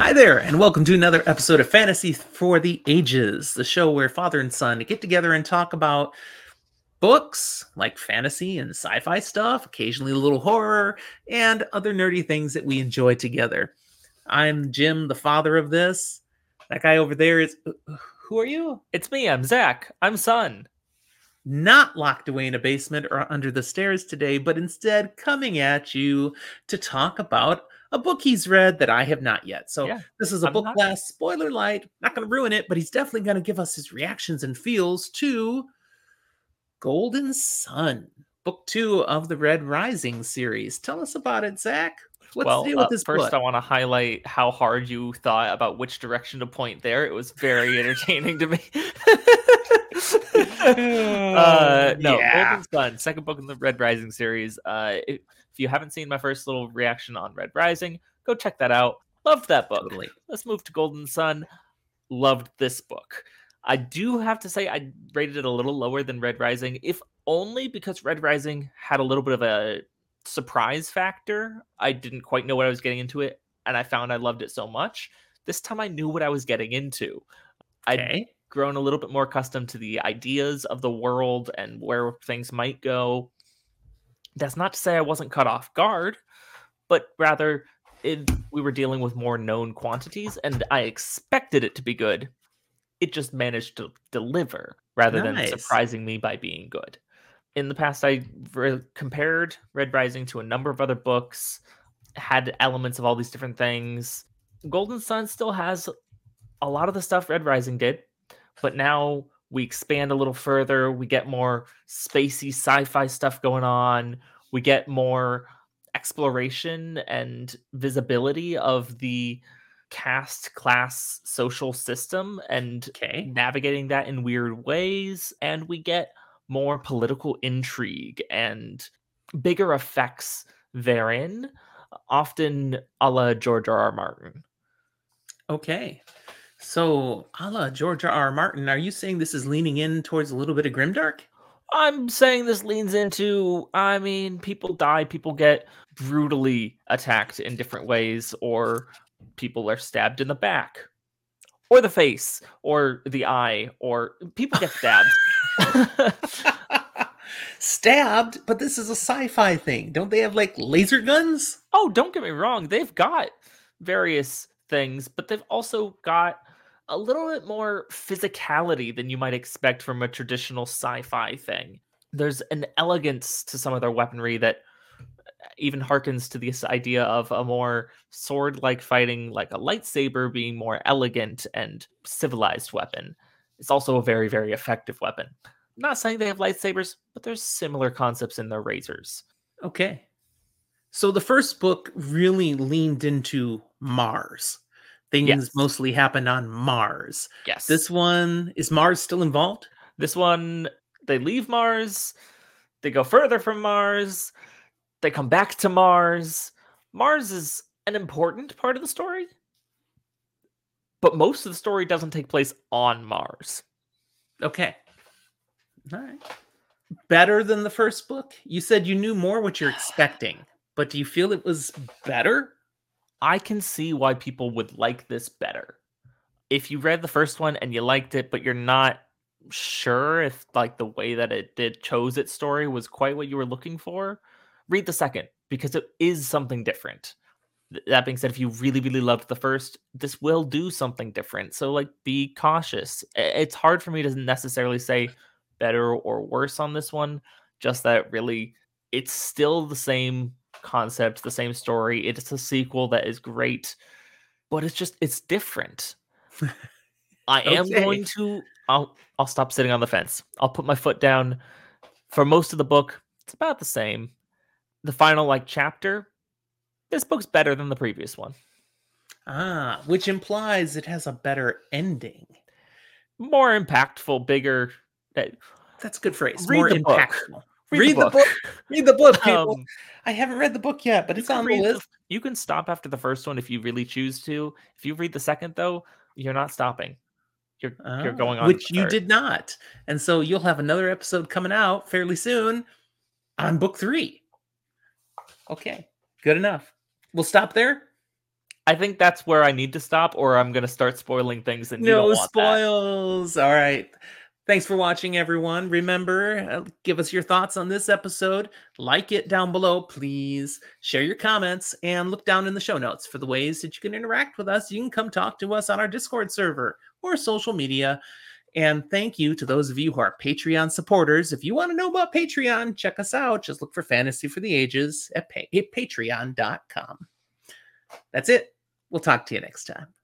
Hi there, and welcome to another episode of Fantasy for the Ages, the show where father and son get together and talk about books like fantasy and sci fi stuff, occasionally a little horror, and other nerdy things that we enjoy together. I'm Jim, the father of this. That guy over there is. Uh, uh, who are you? It's me. I'm Zach. I'm Son. Not locked away in a basement or under the stairs today, but instead coming at you to talk about a book he's read that I have not yet. So Yeah, this is a I'm book not- class spoiler light. Not going to ruin it, but he's definitely going to give us his reactions and feels to Golden Sun, book two of the Red Rising series. Tell us about it, Zach. What's well, the deal with uh, first book? I want to highlight how hard you thought about which direction to point there. It was very entertaining to me. uh, no, yeah. Golden Sun, second book in the Red Rising series. Uh, if, if you haven't seen my first little reaction on Red Rising, go check that out. Loved that book. Totally. Let's move to Golden Sun. Loved this book. I do have to say I rated it a little lower than Red Rising, if only because Red Rising had a little bit of a surprise factor. I didn't quite know what I was getting into it, and I found I loved it so much. This time I knew what I was getting into. Okay. Grown a little bit more accustomed to the ideas of the world and where things might go. That's not to say I wasn't cut off guard, but rather it, we were dealing with more known quantities, and I expected it to be good. It just managed to deliver rather than surprising me by being good. In the past, I re- compared Red Rising to a number of other books, had elements of all these different things. Golden Sun still has a lot of the stuff Red Rising did, but now we expand a little further. We get more spacey sci-fi stuff going on. We get more exploration and visibility of the caste class social system and Okay. navigating that in weird ways and we get more political intrigue and bigger effects therein often a la george r r martin Okay. So, a la George R. R. Martin, are you saying this is leaning in towards a little bit of grimdark? I'm saying this leans into, I mean, people die, people get brutally attacked in different ways, or people are stabbed in the back, or the face, or the eye, or people get stabbed. Stabbed, but this is a sci-fi thing. Don't they have like laser guns? oh, don't get me wrong, they've got various things, but they've also got a little bit more physicality than you might expect from a traditional sci-fi thing. There's an elegance to some of their weaponry that uh, even harkens to this idea of a more sword-like fighting, like a lightsaber being more elegant and civilized weapon. It's also a very, very effective weapon. I'm not saying they have lightsabers, but there's similar concepts in their razors. Okay. So the first book really leaned into Mars. Things Yes. mostly happened on Mars. Yes. This one is Mars still involved? This one, they leave Mars, they go further from Mars, they come back to Mars. Mars is an important part of the story, but most of the story doesn't take place on Mars. Okay. All right. Better than the first book? You said you knew more what you're expecting, but do you feel it was better? I can see why people would like this better. If you read the first one and you liked it, but you're not sure if like the way that it did chose its story was quite what you were looking for, read the second because it is something different. Th- That being said, if you really, really loved the first, this will do something different. So like be cautious. It's hard for me to necessarily say better or worse on this one, just that really it's still the same concept, the same story. It's a sequel that is great, but it's just it's different. I am Okay. going to I'll I'll stop sitting on the fence. I'll put my foot down. For most of the book, it's about the same. The final like chapter, this book's better than the previous one. Ah, which implies it has a better ending. More impactful, bigger. uh, That's a good phrase. Read More the book. Impactful. Read, the book. Read the book, people. Um, I haven't read the book yet, but it's on the read the list. You can stop after the first one if you really choose to. If you read the second, though, you're not stopping. You're you're Ah, going on. which you did not. And so you'll have another episode coming out fairly soon on book three. Okay, good enough. We'll stop there. I think that's where I need to stop, or I'm gonna start spoiling things. And you no don't want that. spoils. All right. Thanks for watching, everyone. Remember, uh, give us your thoughts on this episode. Like it down below, please. Share your comments and look down in the show notes for the ways that you can interact with us. You can come talk to us on our Discord server or social media. And thank you to those of you who are Patreon supporters. If you want to know about Patreon, check us out. Just look for Fantasy for the Ages at pa- patreon.com. That's it. We'll talk to you next time.